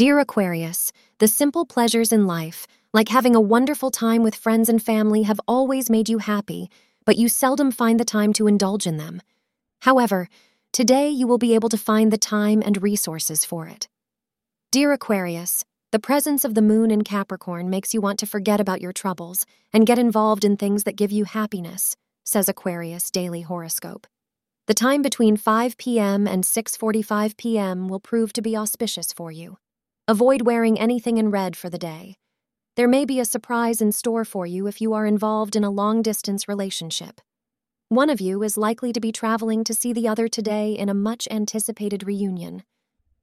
Dear Aquarius, the simple pleasures in life, like having a wonderful time with friends and family, have always made you happy, but you seldom find the time to indulge in them. However, today you will be able to find the time and resources for it. Dear Aquarius, the presence of the moon in Capricorn makes you want to forget about your troubles and get involved in things that give you happiness, says Aquarius Daily Horoscope. The time between 5 p.m. and 6:45 p.m. will prove to be auspicious for you. Avoid wearing anything in red for the day. There may be a surprise in store for you if you are involved in a long-distance relationship. One of you is likely to be traveling to see the other today in a much anticipated reunion.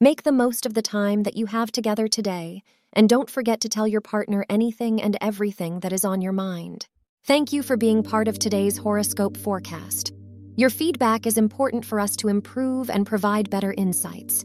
Make the most of the time that you have together today, and don't forget to tell your partner anything and everything that is on your mind. Thank you for being part of today's horoscope forecast. Your feedback is important for us to improve and provide better insights.